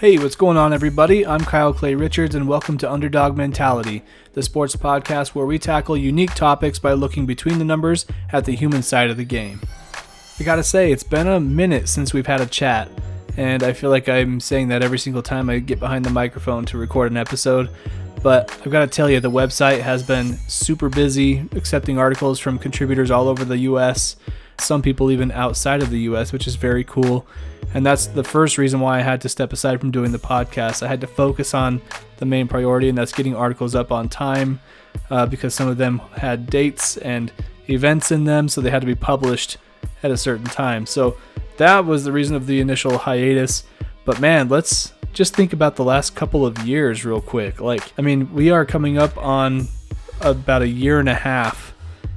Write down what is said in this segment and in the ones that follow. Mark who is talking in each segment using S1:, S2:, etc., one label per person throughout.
S1: Hey, what's going on, everybody? I'm Kyle Clay Richards, and welcome to Underdog Mentality, the sports podcast where we tackle unique topics by looking between the numbers at the human side of the game. I gotta say, it's been a minute since we've had a chat, and I feel like I'm saying that every single time I get behind the microphone to record an episode. But I've got to tell you, the website has been super busy accepting articles from contributors all over the US, some people even outside of the US, which is very cool. And that's the first reason why I had to step aside from doing the podcast. I had to focus on the main priority, and that's getting articles up on time uh, because some of them had dates and events in them, so they had to be published at a certain time. So that was the reason of the initial hiatus. But man, let's just think about the last couple of years real quick. Like, I mean, we are coming up on about a year and a half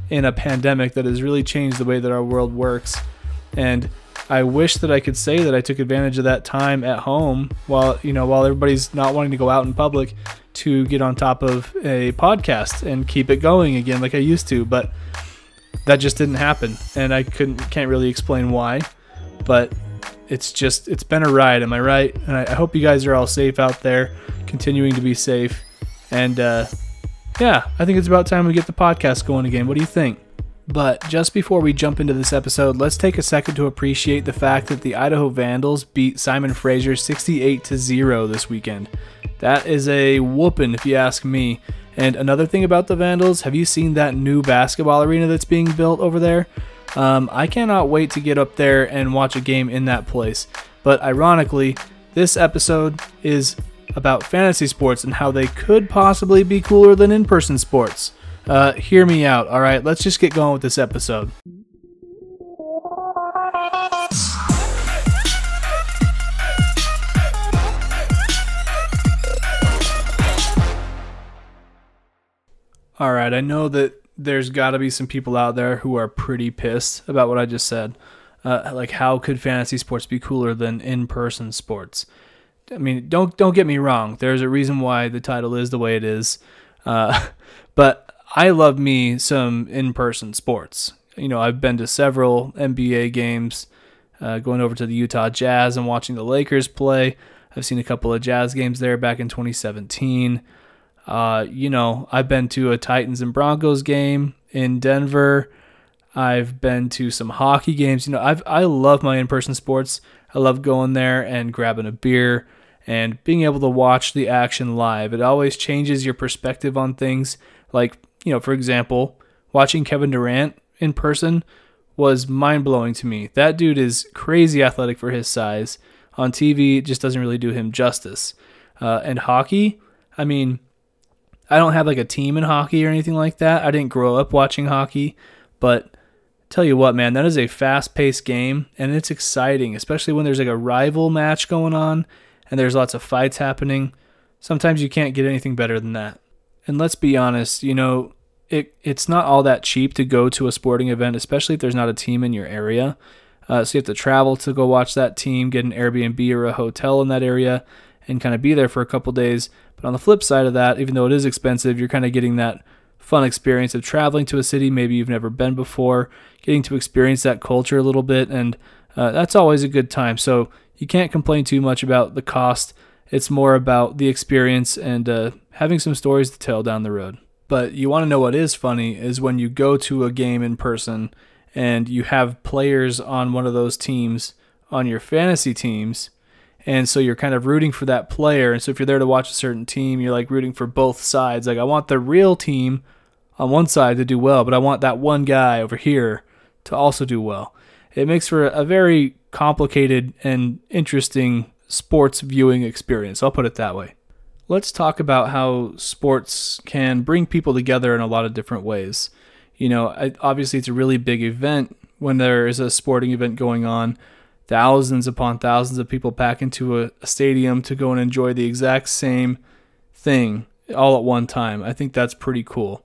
S1: in a pandemic that has really changed the way that our world works. And I wish that I could say that I took advantage of that time at home while you know while everybody's not wanting to go out in public to get on top of a podcast and keep it going again like I used to, but that just didn't happen and I couldn't can't really explain why, but it's just it's been a ride, am I right? And I, I hope you guys are all safe out there, continuing to be safe. And uh, yeah, I think it's about time we get the podcast going again. What do you think? But just before we jump into this episode, let's take a second to appreciate the fact that the Idaho Vandals beat Simon Fraser 68 to 0 this weekend. That is a whooping if you ask me. And another thing about the Vandals, have you seen that new basketball arena that's being built over there? Um, I cannot wait to get up there and watch a game in that place. But ironically, this episode is about fantasy sports and how they could possibly be cooler than in person sports. Uh, hear me out, alright? Let's just get going with this episode. Alright, I know that there's got to be some people out there who are pretty pissed about what I just said. Uh, like, how could fantasy sports be cooler than in-person sports? I mean, don't don't get me wrong. There's a reason why the title is the way it is, uh, but I love me some in-person sports. You know, I've been to several NBA games, uh, going over to the Utah Jazz and watching the Lakers play. I've seen a couple of Jazz games there back in 2017. Uh, you know, I've been to a Titans and Broncos game in Denver. I've been to some hockey games. You know, I've I love my in-person sports. I love going there and grabbing a beer and being able to watch the action live. It always changes your perspective on things. Like, you know, for example, watching Kevin Durant in person was mind-blowing to me. That dude is crazy athletic for his size. On TV, it just doesn't really do him justice. Uh, and hockey, I mean, I don't have like a team in hockey or anything like that. I didn't grow up watching hockey, but tell you what, man, that is a fast-paced game and it's exciting, especially when there's like a rival match going on and there's lots of fights happening. Sometimes you can't get anything better than that. And let's be honest, you know, it it's not all that cheap to go to a sporting event, especially if there's not a team in your area. Uh, so you have to travel to go watch that team, get an Airbnb or a hotel in that area, and kind of be there for a couple days. But on the flip side of that, even though it is expensive, you're kind of getting that fun experience of traveling to a city maybe you've never been before, getting to experience that culture a little bit, and uh, that's always a good time. So you can't complain too much about the cost. It's more about the experience and uh, having some stories to tell down the road. But you want to know what is funny is when you go to a game in person and you have players on one of those teams on your fantasy teams and so you're kind of rooting for that player. And so if you're there to watch a certain team, you're like rooting for both sides. Like I want the real team on one side to do well, but I want that one guy over here to also do well. It makes for a very complicated and interesting sports viewing experience. I'll put it that way. Let's talk about how sports can bring people together in a lot of different ways. You know, obviously it's a really big event when there is a sporting event going on thousands upon thousands of people pack into a, a stadium to go and enjoy the exact same thing all at one time. I think that's pretty cool.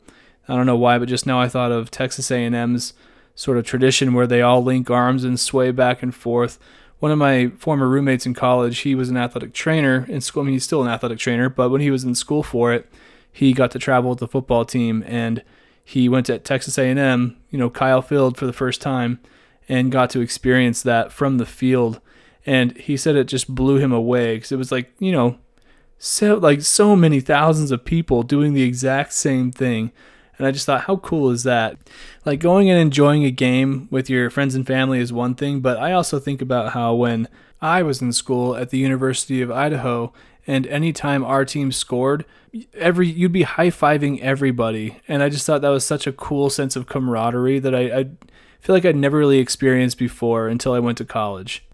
S1: I don't know why, but just now I thought of Texas A&M's sort of tradition where they all link arms and sway back and forth. One of my former roommates in college, he was an athletic trainer in school. I mean, he's still an athletic trainer, but when he was in school for it, he got to travel with the football team and he went to Texas A&M, you know, Kyle Field for the first time and got to experience that from the field. and he said it just blew him away because it was like you know so like so many thousands of people doing the exact same thing and i just thought how cool is that? Like going and enjoying a game with your friends and family is one thing but i also think about how when i was in school at the university of idaho and anytime our team scored every you'd be high-fiving everybody. And i just thought that was such a cool sense of camaraderie that i, I feel like i'd never really experienced before until i went to college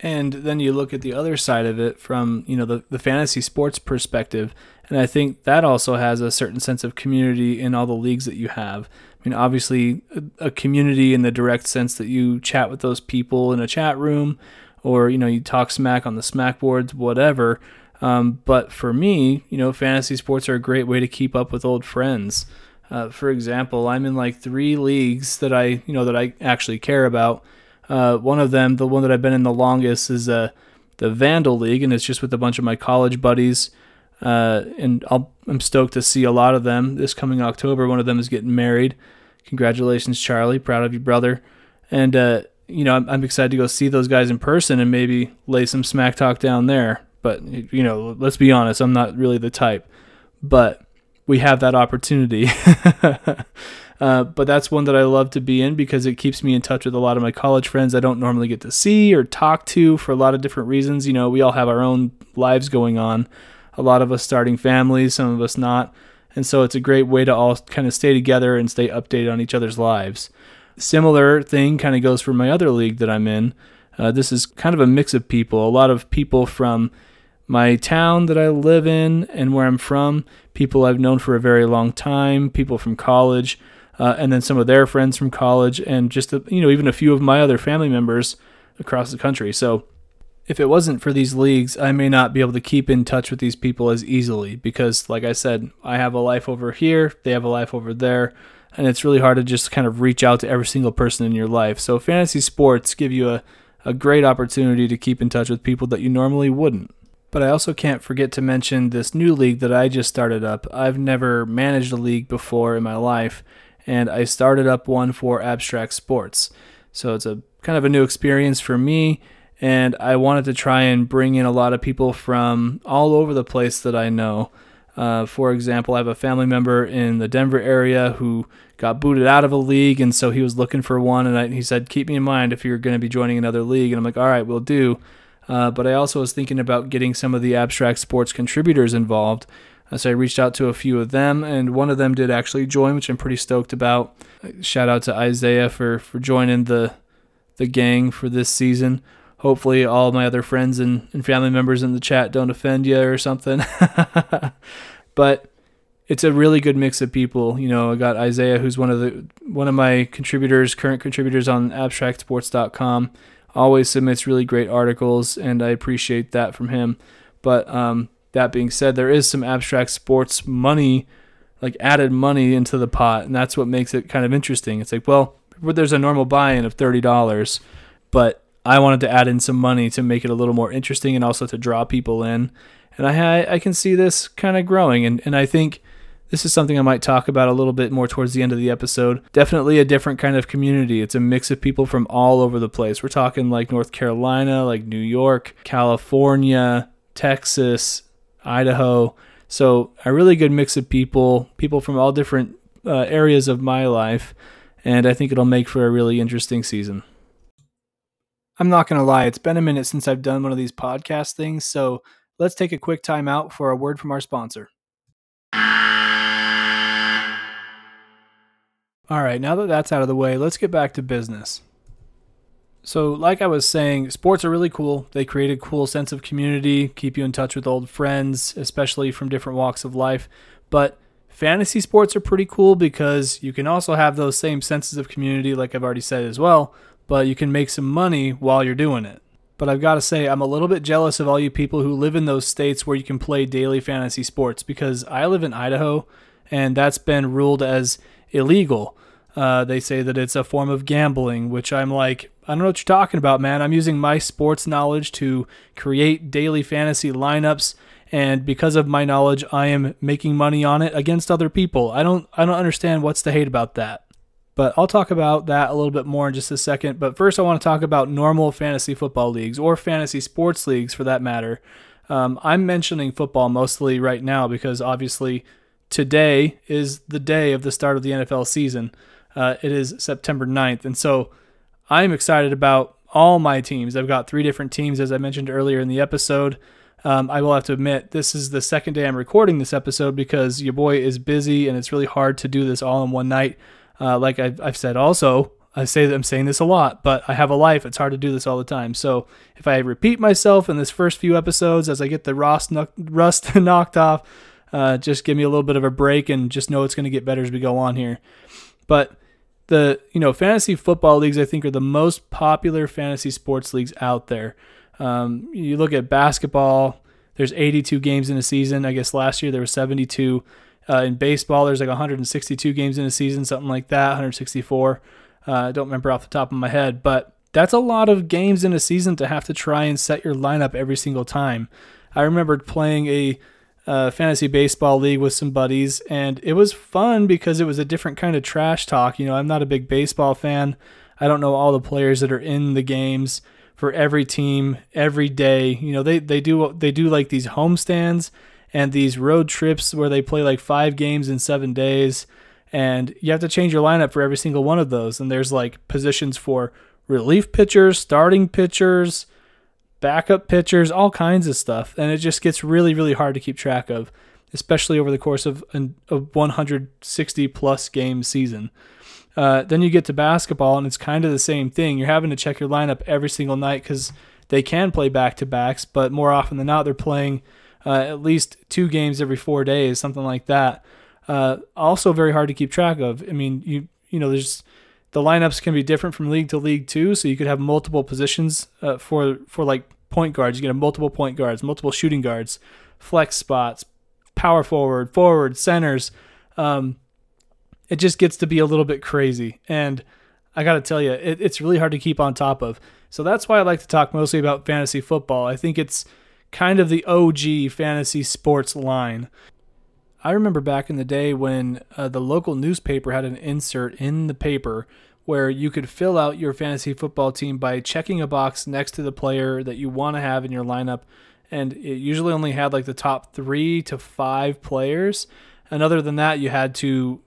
S1: and then you look at the other side of it from, you know, the, the fantasy sports perspective. And I think that also has a certain sense of community in all the leagues that you have. I mean, obviously, a, community in the direct sense that you chat with those people in a chat room or, you know, you talk smack on the smack boards, whatever. Um, but for me, you know, fantasy sports are a great way to keep up with old friends. Uh, for example, I'm in like three leagues that I, you know, that I actually care about uh, one of them, the one that I've been in the longest, is uh, the Vandal League, and it's just with a bunch of my college buddies. Uh, and i am stoked to see a lot of them this coming October. One of them is getting married. Congratulations, Charlie. Proud of you, brother. And, uh, you know, I'm, I'm excited to go see those guys in person and maybe lay some smack talk down there. But, you know, let's be honest, I'm not really the type. But we have that opportunity. Uh, but that's one that I love to be in because it keeps me in touch with a lot of my college friends I don't normally get to see or talk to for a lot of different reasons. You know, we all have our own lives going on. A lot of us starting families, some of us not. And so it's a great way to all kind of stay together and stay updated on each other's lives. Similar thing kind of goes for my other league that I'm in. Uh, this is kind of a mix of people. A lot of people from my town that I live in and where I'm from, people I've known for a very long time, people from college, uh, and then some of their friends from college, and just you know even a few of my other family members across the country. So if it wasn't for these leagues, I may not be able to keep in touch with these people as easily because, like I said, I have a life over here, they have a life over there, and it's really hard to just kind of reach out to every single person in your life. So fantasy sports give you a, a great opportunity to keep in touch with people that you normally wouldn't. But I also can't forget to mention this new league that I just started up. I've never managed a league before in my life, and I started up one for abstract sports. So it's a kind of a new experience for me, and I wanted to try and bring in a lot of people from all over the place that I know. Uh, for example, I have a family member in the Denver area who got booted out of a league, and so he was looking for one. And I, he said, "Keep me in mind if you're going to be joining another league." And I'm like, "All right, we'll do." Uh, but I also was thinking about getting some of the abstract sports contributors involved so I reached out to a few of them, and one of them did actually join, which I'm pretty stoked about. Shout out to Isaiah for, for joining the the gang for this season. Hopefully, all my other friends and, and family members in the chat don't offend you or something. but it's a really good mix of people. You know, I got Isaiah, who's one of the one of my contributors, current contributors on abstractsports.com. Always submits really great articles, and I appreciate that from him. But um, that being said, there is some abstract sports money, like added money into the pot, and that's what makes it kind of interesting. It's like, well, there's a normal buy-in of thirty dollars, but I wanted to add in some money to make it a little more interesting and also to draw people in. And I I can see this kind of growing, and and I think this is something I might talk about a little bit more towards the end of the episode. Definitely a different kind of community. It's a mix of people from all over the place. We're talking like North Carolina, like New York, California, Texas, Idaho. So a really good mix of people, people from all different uh, areas of my life, and I think it'll make for a really interesting season. I'm not going to lie, it's been a minute since I've done one of these podcast things, so let's take a quick time out for a word from our sponsor. All right, now that that's out of the way, let's get back to business. So, like I was saying, sports are really cool. They create a cool sense of community, keep you in touch with old friends, especially from different walks of life. But fantasy sports are pretty cool because you can also have those same senses of community, like I've already said as well, but you can make some money while you're doing it. But I've got to say, I'm a little bit jealous of all you people who live in those states where you can play daily fantasy sports because I live in Idaho and that's been ruled as illegal. Uh, they say that it's a form of gambling, which I'm like, I don't know what you're talking about, man. I'm using my sports knowledge to create daily fantasy lineups, and because of my knowledge, I am making money on it against other people. I don't, I don't understand what's to hate about that. But I'll talk about that a little bit more in just a second. But first, I want to talk about normal fantasy football leagues or fantasy sports leagues for that matter. Um, I'm mentioning football mostly right now because obviously today is the day of the start of the NFL season. Uh, it is September 9th. And so I'm excited about all my teams. I've got three different teams, as I mentioned earlier in the episode. Um, I will have to admit, this is the second day I'm recording this episode because your boy is busy and it's really hard to do this all in one night. Uh, like I've, I've said also, I say that I'm saying this a lot, but I have a life. It's hard to do this all the time. So if I repeat myself in this first few episodes as I get the rust, rust knocked off, uh, just give me a little bit of a break and just know it's going to get better as we go on here. But the you know fantasy football leagues I think are the most popular fantasy sports leagues out there. Um, you look at basketball. There's 82 games in a season. I guess last year there were 72. Uh, in baseball, there's like 162 games in a season, something like that, 164. Uh, I don't remember off the top of my head, but that's a lot of games in a season to have to try and set your lineup every single time. I remember playing a uh, fantasy baseball league with some buddies, and it was fun because it was a different kind of trash talk. You know, I'm not a big baseball fan. I don't know all the players that are in the games for every team every day. You know, they they do they do like these homestands and these road trips where they play like five games in seven days, and you have to change your lineup for every single one of those. And there's like positions for relief pitchers, starting pitchers, backup pitchers, all kinds of stuff, and it just gets really really hard to keep track of, especially over the course of an, a 160 plus game season. Uh, then you get to basketball, and it's kind of the same thing. You're having to check your lineup every single night because they can play back to backs, but more often than not, they're playing uh, at least two games every four days, something like that. Uh, also, very hard to keep track of. I mean, you you know, there's the lineups can be different from league to league too. So you could have multiple positions uh, for for like point guards. You get multiple point guards, multiple shooting guards, flex spots, power forward, forward, centers. Um, it just gets to be a little bit crazy. And I got to tell you, it, it's really hard to keep on top of. So that's why I like to talk mostly about fantasy football. I think it's kind of the OG fantasy sports line. I remember back in the day when uh, the local newspaper had an insert in the paper where you could fill out your fantasy football team by checking a box next to the player that you want to have in your lineup. And it usually only had like the top three to five players. And other than that, you had to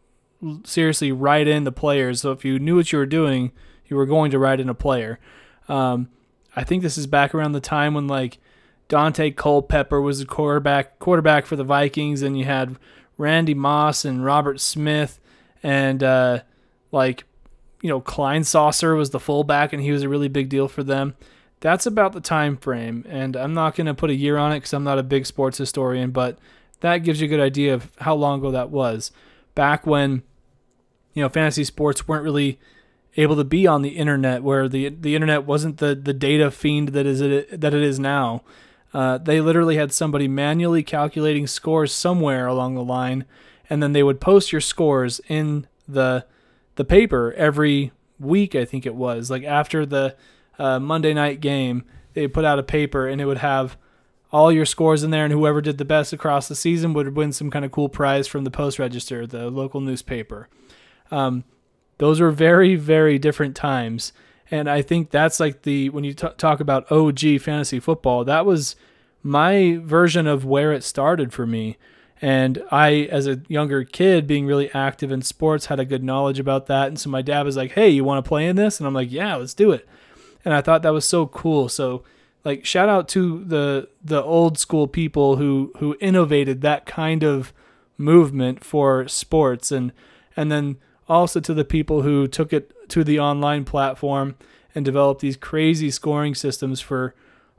S1: seriously write in the players. So if you knew what you were doing, you were going to write in a player. Um, I think this is back around the time when like Daunte Culpepper was the quarterback quarterback for the Vikings, and you had Randy Moss and Robert Smith, and uh, like you know Kleinsasser was the fullback, and he was a really big deal for them. That's about the time frame, and I'm not going to put a year on it because I'm not a big sports historian, but that gives you a good idea of how long ago that was. Back when you know fantasy sports weren't really able to be on the internet, where the the internet wasn't the the data fiend that is it that it is now. Uh, they literally had somebody manually calculating scores somewhere along the line, and then they would post your scores in the the paper every week. I think it was like after the uh, Monday night game, they put out a paper and it would have all your scores in there, and whoever did the best across the season would win some kind of cool prize from the Post Register, the local newspaper. Um, those were very, very different times. And I think that's like the, when you t- talk about OG fantasy football, that was my version of where it started for me. And I, as a younger kid, being really active in sports, had a good knowledge about that. And so my dad was like, hey, you want to play in this? And I'm like, yeah, let's do it. And I thought that was so cool. So, like, shout out to the the old school people who who innovated that kind of movement for sports and and then also to the people who took it to the online platform and developed these crazy scoring systems for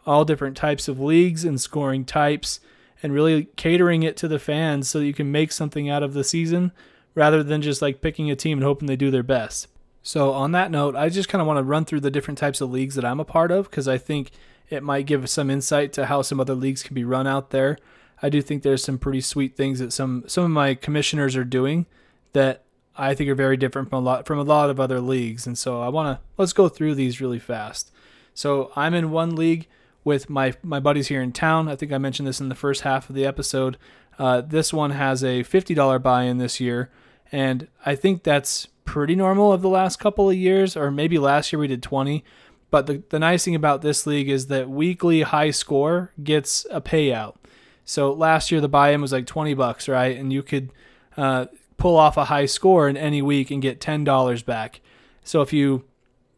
S1: all different types of leagues and scoring types and really catering it to the fans so that you can make something out of the season rather than just like picking a team and hoping they do their best. So, on that note, I just kind of want to run through the different types of leagues that I'm a part of because I think it might give some insight to how some other leagues can be run out there. I do think there's some pretty sweet things that some some of my commissioners are doing that I think are very different from a lot from a lot of other leagues. And so I want to let's go through these really fast. So I'm in one league with my my buddies here in town. I think I mentioned this in the first half of the episode. Uh, this one has a fifty dollar buy-in this year, and I think that's pretty normal of the last couple of years, or maybe last year we did 20. But the, the nice thing about this league is that weekly high score gets a payout. So last year the buy-in was like 20 bucks, right? And you could uh, pull off a high score in any week and get $10 back. So if you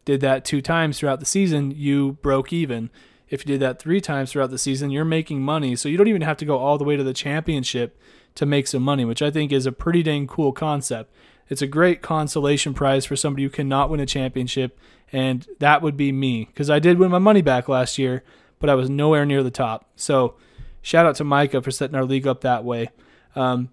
S1: did that two times throughout the season, you broke even. If you did that three times throughout the season, you're making money. So you don't even have to go all the way to the championship to make some money, which I think is a pretty dang cool concept. It's a great consolation prize for somebody who cannot win a championship, and that would be me because I did win my money back last year, but I was nowhere near the top. So shout out to Micah for setting our league up that way. Um,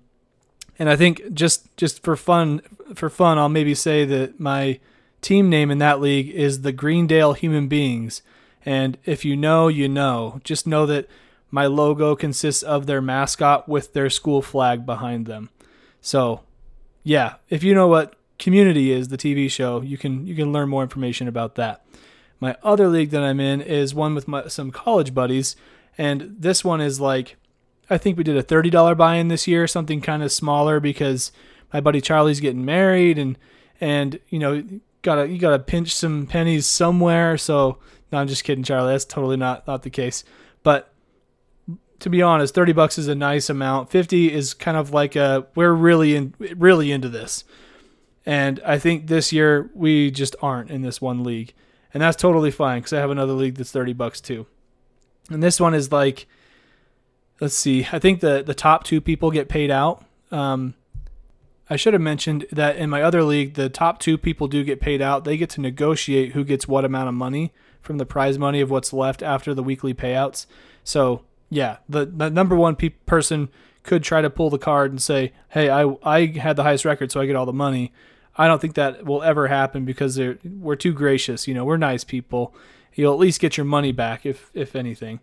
S1: and I think just just for fun, for fun, I'll maybe say that my team name in that league is the Greendale Human Beings. And if you know, you know. Just know that my logo consists of their mascot with their school flag behind them. So, yeah, if you know what Community is, the TV show, you can you can learn more information about that. My other league that I'm in is one with my, some college buddies, and this one is like I think we did a $30 buy-in this year, something kind of smaller because my buddy Charlie's getting married and and you know, gotta you gotta pinch some pennies somewhere. So no, I'm just kidding, Charlie. That's totally not not the case. But to be honest, 30 bucks is a nice amount. 50 is kind of like a we're really in really into this. And I think this year we just aren't in this one league. And that's totally fine cuz I have another league that's 30 bucks too. And this one is like let's see. I think the the top 2 people get paid out. Um, I should have mentioned that in my other league, the top two people do get paid out. They get to negotiate who gets what amount of money from the prize money of what's left after the weekly payouts. So yeah, the, the number one pe- person could try to pull the card and say, "Hey, I I had the highest record, so I get all the money." I don't think that will ever happen because we're too gracious. You know, we're nice people. You'll at least get your money back if if anything.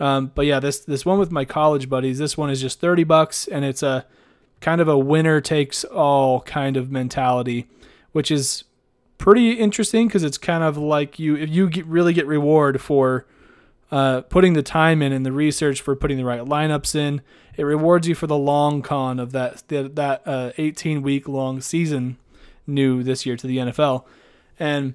S1: Um, but yeah, this this one with my college buddies, this one is just thirty bucks, and it's a kind of a winner takes all kind of mentality, which is pretty interesting because it's kind of like you if you get, really get reward for uh, putting the time in and the research for putting the right lineups in. It rewards you for the long con of that that, that uh, 18 week long season new this year to the NFL, and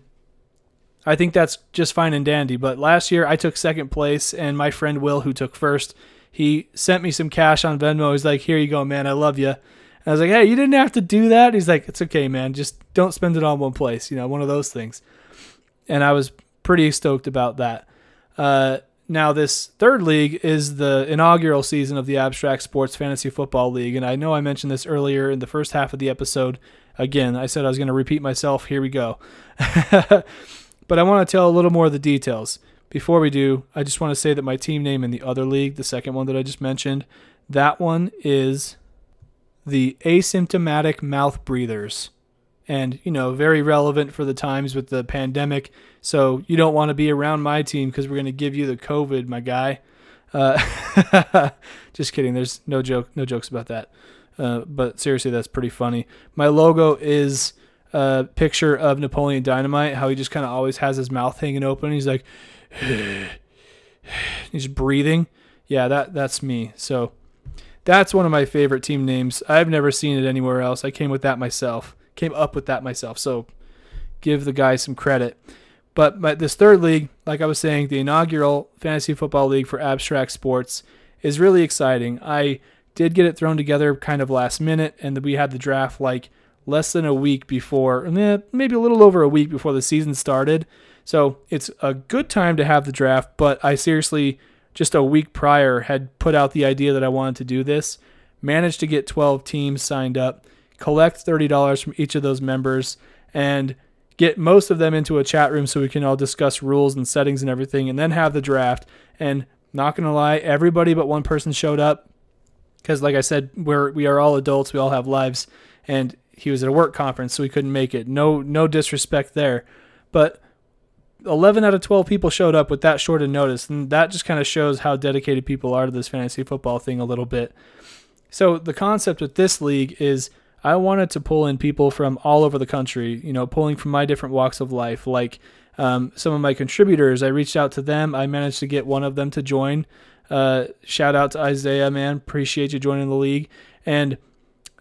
S1: I think that's just fine and dandy. But last year I took second place, and my friend Will, who took first, he sent me some cash on Venmo. He's like, "Here you go, man. I love you." And I was like, "Hey, you didn't have to do that." He's like, "It's okay, man. Just don't spend it on one place. You know, one of those things." And I was pretty stoked about that. Uh, now, this third league is the inaugural season of the Abstract Sports Fantasy Football League, and I know I mentioned this earlier in the first half of the episode. Again, I said I was going to repeat myself. Here we go. but I want to tell a little more of the details. Before we do, I just want to say that my team name in the other league, the second one that I just mentioned, that one is the Asymptomatic Mouth Breathers. And, you know, very relevant for the times with the pandemic. So you don't want to be around my team because we're going to give you the COVID, my guy. Uh, just kidding. There's no joke, no jokes about that. Uh, but seriously, that's pretty funny. My logo is a picture of Napoleon Dynamite, how he just kind of always has his mouth hanging open. He's like, he's breathing. Yeah, that that's me. So that's one of my favorite team names. I've never seen it anywhere else. I came with that myself. Came up with that myself. So give the guy some credit. But my, this third league, like I was saying, the inaugural fantasy football league for abstract sports is really exciting. I did get it thrown together kind of last minute, and we had the draft like less than a week before, eh, maybe a little over a week before the season started. So it's a good time to have the draft, but I seriously, just a week prior, had put out the idea that I wanted to do this, managed to get 12 teams signed up, collect $30 from each of those members, and get most of them into a chat room so we can all discuss rules and settings and everything, and then have the draft. And not gonna lie, everybody but one person showed up because, like I said, we're we are all adults, we all have lives, and he was at a work conference, so he couldn't make it. No, no disrespect there, but 11 out of 12 people showed up with that short of notice, and that just kind of shows how dedicated people are to this fantasy football thing a little bit. So the concept with this league is I wanted to pull in people from all over the country, you know, pulling from my different walks of life, like um, some of my contributors. I reached out to them. I managed to get one of them to join. Uh, shout out to Isaiah, man. Appreciate you joining the league. And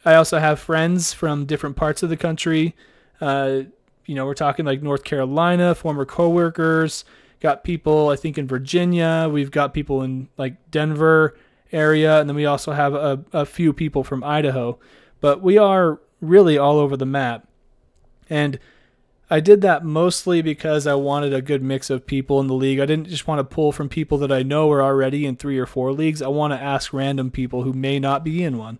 S1: I also have friends from different parts of the country Uh, you know, we're talking like North Carolina, former coworkers, got people I think in Virginia, we've got people in like Denver area, and then we also have a, a few people from Idaho. But we are really all over the map. And I did that mostly because I wanted a good mix of people in the league. I didn't just want to pull from people that I know are already in three or four leagues. I want to ask random people who may not be in one.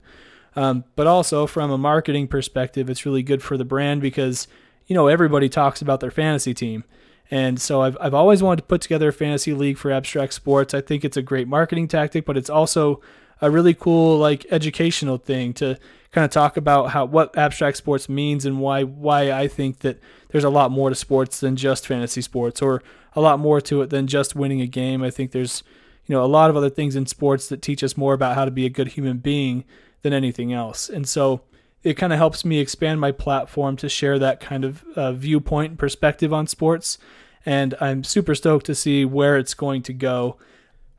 S1: Um, but also, from a marketing perspective, it's really good for the brand because, you know, everybody talks about their fantasy team. And so I've, I've always wanted to put together a fantasy league for abstract sports. I think it's a great marketing tactic, but it's also a really cool like educational thing to kind of talk about how what abstract sports means and why why I think that there's a lot more to sports than just fantasy sports or a lot more to it than just winning a game. I think there's you know a lot of other things in sports that teach us more about how to be a good human being than anything else. And so it kind of helps me expand my platform to share that kind of uh, viewpoint and perspective on sports. And I'm super stoked to see where it's going to go.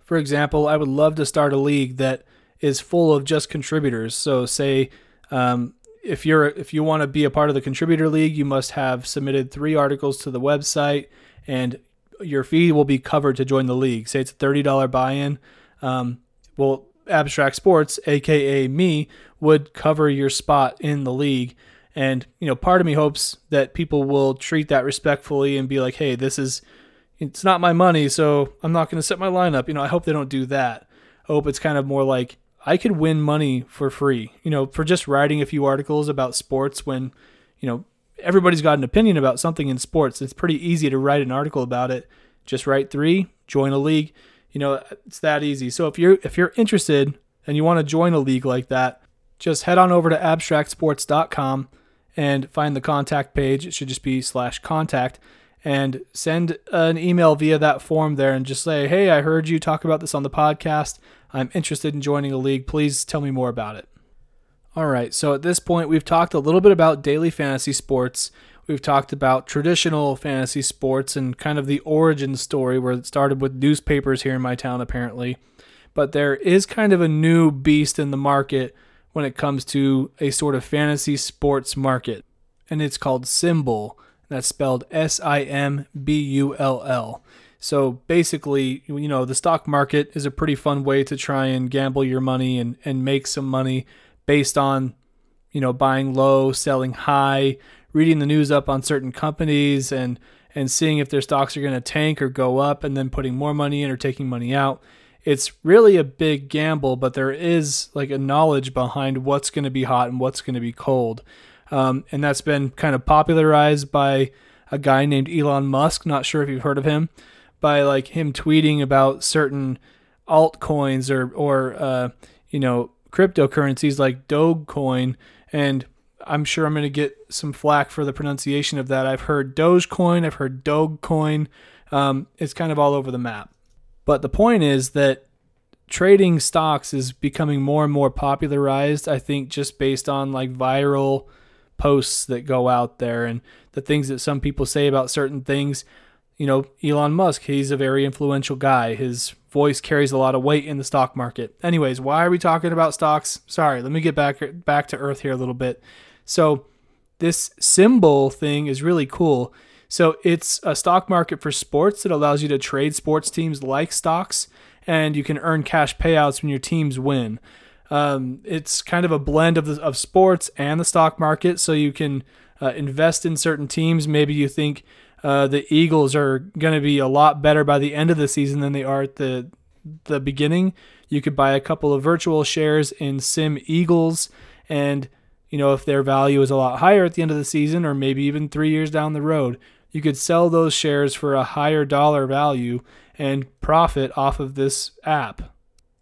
S1: For example, I would love to start a league that is full of just contributors. So, say um, if you're if you want to be a part of the contributor league, you must have submitted three articles to the website, and your fee will be covered to join the league. Say it's a thirty dollar buy-in. Um, well, Abstract Sports, aka me, would cover your spot in the league. And you know, part of me hopes that people will treat that respectfully and be like, "Hey, this is it's not my money, so I'm not going to set my lineup." You know, I hope they don't do that. I hope it's kind of more like I could win money for free, you know, for just writing a few articles about sports when, you know, everybody's got an opinion about something in sports. It's pretty easy to write an article about it. Just write 3, join a league. You know, it's that easy. So if you're if you're interested and you want to join a league like that, just head on over to abstractsports.com and find the contact page. It should just be slash contact and send an email via that form there and just say, hey, I heard you talk about this on the podcast. I'm interested in joining a league. Please tell me more about it. All right, so at this point, we've talked a little bit about daily fantasy sports. We've talked about traditional fantasy sports and kind of the origin story where it started with newspapers here in my town, apparently. But there is kind of a new beast in the market when it comes to a sort of fantasy sports market, and it's called SimBull. That's spelled S I M B U L L. So basically, you know, the stock market is a pretty fun way to try and gamble your money and, and make some money based on, you know, buying low, selling high, reading the news up on certain companies and and seeing if their stocks are going to tank or go up and then putting more money in or taking money out it's really a big gamble, but there is like a knowledge behind what's going to be hot and what's going to be cold. Um, and that's been kind of popularized by a guy named Elon Musk. Not sure if you've heard of him, by like him tweeting about certain altcoins or or uh, you know cryptocurrencies like Dogecoin. And I'm sure I'm going to get some flack for the pronunciation of that. I've heard Dogecoin, I've heard Dogecoin. Um, it's kind of all over the map. But the point is that trading stocks is becoming more and more popularized, I think, just based on like viral posts that go out there and the things that some people say about certain things. You know, Elon Musk, he's a very influential guy. His voice carries a lot of weight in the stock market. Anyways, why are we talking about stocks? Sorry, let me get back back to earth here a little bit. So, this SimBull thing is really cool. So it's a stock market for sports that allows you to trade sports teams like stocks, and you can earn cash payouts when your teams win. Um, it's kind of a blend of the, of sports and the stock market, so you can uh, invest in certain teams. Maybe you think uh, the Eagles are going to be a lot better by the end of the season than they are at the the beginning. You could buy a couple of virtual shares in Sim Eagles, and you know if their value is a lot higher at the end of the season, or maybe even three years down the road, you could sell those shares for a higher dollar value and profit off of this app.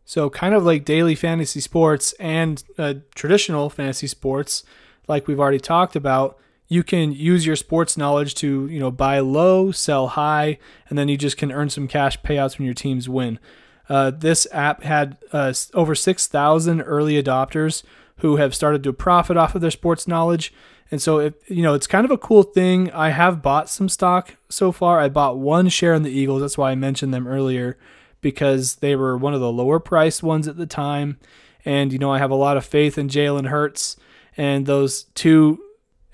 S1: So, kind of like daily fantasy sports and uh, traditional fantasy sports, like we've already talked about, you can use your sports knowledge to, you know, buy low, sell high, and then you just can earn some cash payouts when your teams win. Uh, this app had uh, over 6,000 early adopters who have started to profit off of their sports knowledge. And so, if you know, it's kind of a cool thing. I have bought some stock so far. I bought one share in the Eagles. That's why I mentioned them earlier because they were one of the lower priced ones at the time. And you know, I have a lot of faith in Jalen Hurts and those two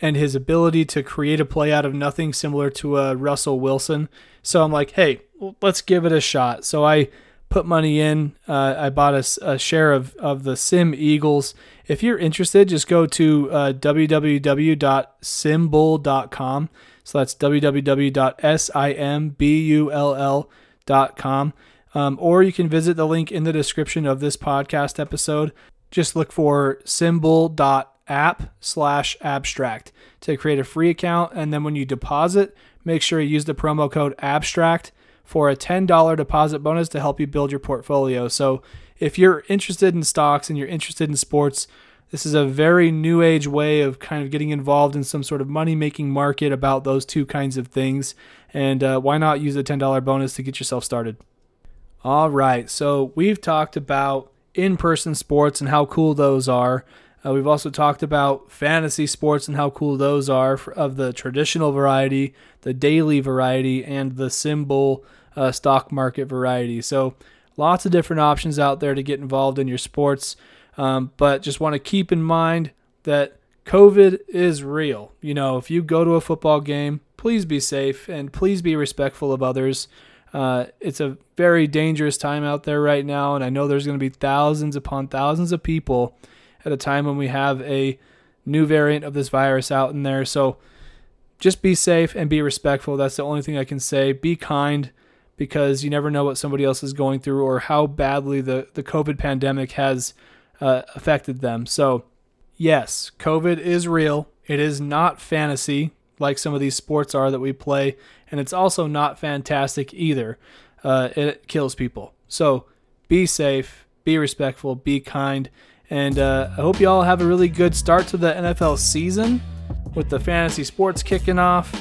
S1: and his ability to create a play out of nothing, similar to a Russell Wilson. So I'm like, hey, let's give it a shot. So I put money in. Uh, I bought a, a, share of, of the Sim Eagles. If you're interested, just go to uh, www.simbull.com. So that's www.simbull.com. Um, or you can visit the link in the description of this podcast episode. Just look for simbull.app slash abstract to create a free account. And then when you deposit, make sure you use the promo code abstract for a $10 deposit bonus to help you build your portfolio. So if you're interested in stocks and you're interested in sports, this is a very new age way of kind of getting involved in some sort of money making market about those two kinds of things. And uh, why not use a $10 bonus to get yourself started? All right, so we've talked about in person sports and how cool those are. Uh, we've also talked about fantasy sports and how cool those are for, of the traditional variety, the daily variety, and the SimBull uh, stock market variety. So lots of different options out there to get involved in your sports. Um, but just want to keep in mind that COVID is real. You know, if you go to a football game, please be safe and please be respectful of others. Uh, it's a very dangerous time out there right now, and I know there's going to be thousands upon thousands of people at a time when we have a new variant of this virus out in there. So just be safe and be respectful. That's the only thing I can say. Be kind because you never know what somebody else is going through or how badly the, the COVID pandemic has uh, affected them. So, yes, COVID is real. It is not fantasy like some of these sports are that we play, and it's also not fantastic either. Uh, it kills people. So, be safe, be respectful, be kind, and uh, I hope you all have a really good start to the NFL season with the fantasy sports kicking off.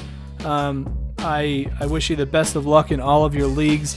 S1: Um, I, I wish you the best of luck in all of your leagues.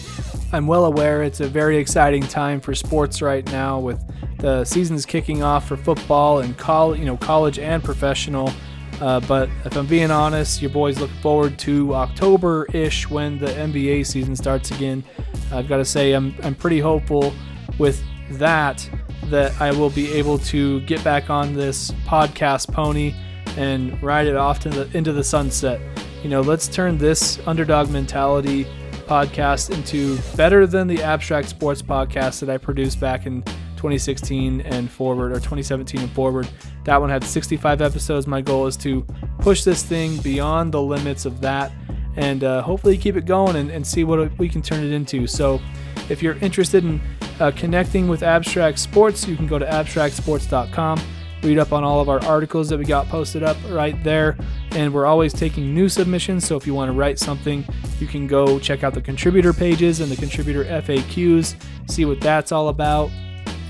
S1: I'm well aware it's a very exciting time for sports right now with the seasons kicking off for football and college, you know, college and professional. Uh, but if I'm being honest, your boys look forward to October-ish when the NBA season starts again. I've got to say I'm I'm pretty hopeful with that that I will be able to get back on this podcast pony and ride it off to the into the sunset you know, let's turn this underdog mentality podcast into better than the abstract sports podcast that I produced back in 2016 and forward or 2017 and forward. That one had 65 episodes. My goal is to push this thing beyond the limits of that and uh, hopefully keep it going and, and, see what we can turn it into. So, if you're interested in uh, connecting with Abstract Sports, you can go to abstractsports.com read up on all of our articles that we got posted up right there. And we're always taking new submissions. So if you want to write something, you can go check out the contributor pages and the contributor FAQs, see what that's all about.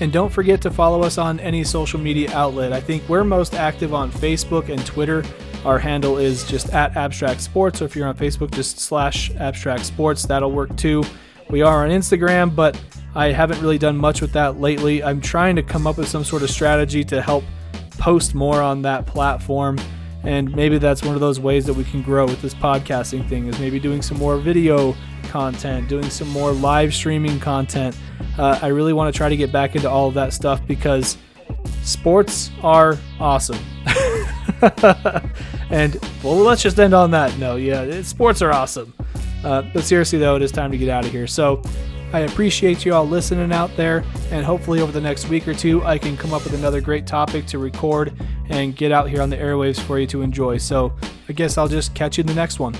S1: And don't forget to follow us on any social media outlet. I think we're most active on Facebook and Twitter. Our handle is just at Abstract Sports, or if you're on Facebook, just slash Abstract Sports. That'll work too. We are on Instagram, but I haven't really done much with that lately. I'm trying to come up with some sort of strategy to help post more on that platform. And maybe that's one of those ways that we can grow with this podcasting thing is maybe doing some more video content, doing some more live streaming content. Uh, I really want to try to get back into all of that stuff because sports are awesome. and well, let's just end on that note. Yeah, sports are awesome. Uh, but seriously, though, it is time to get out of here. So I appreciate you all listening out there, and hopefully, over the next week or two, I can come up with another great topic to record and get out here on the airwaves for you to enjoy. So, I guess I'll just catch you in the next one.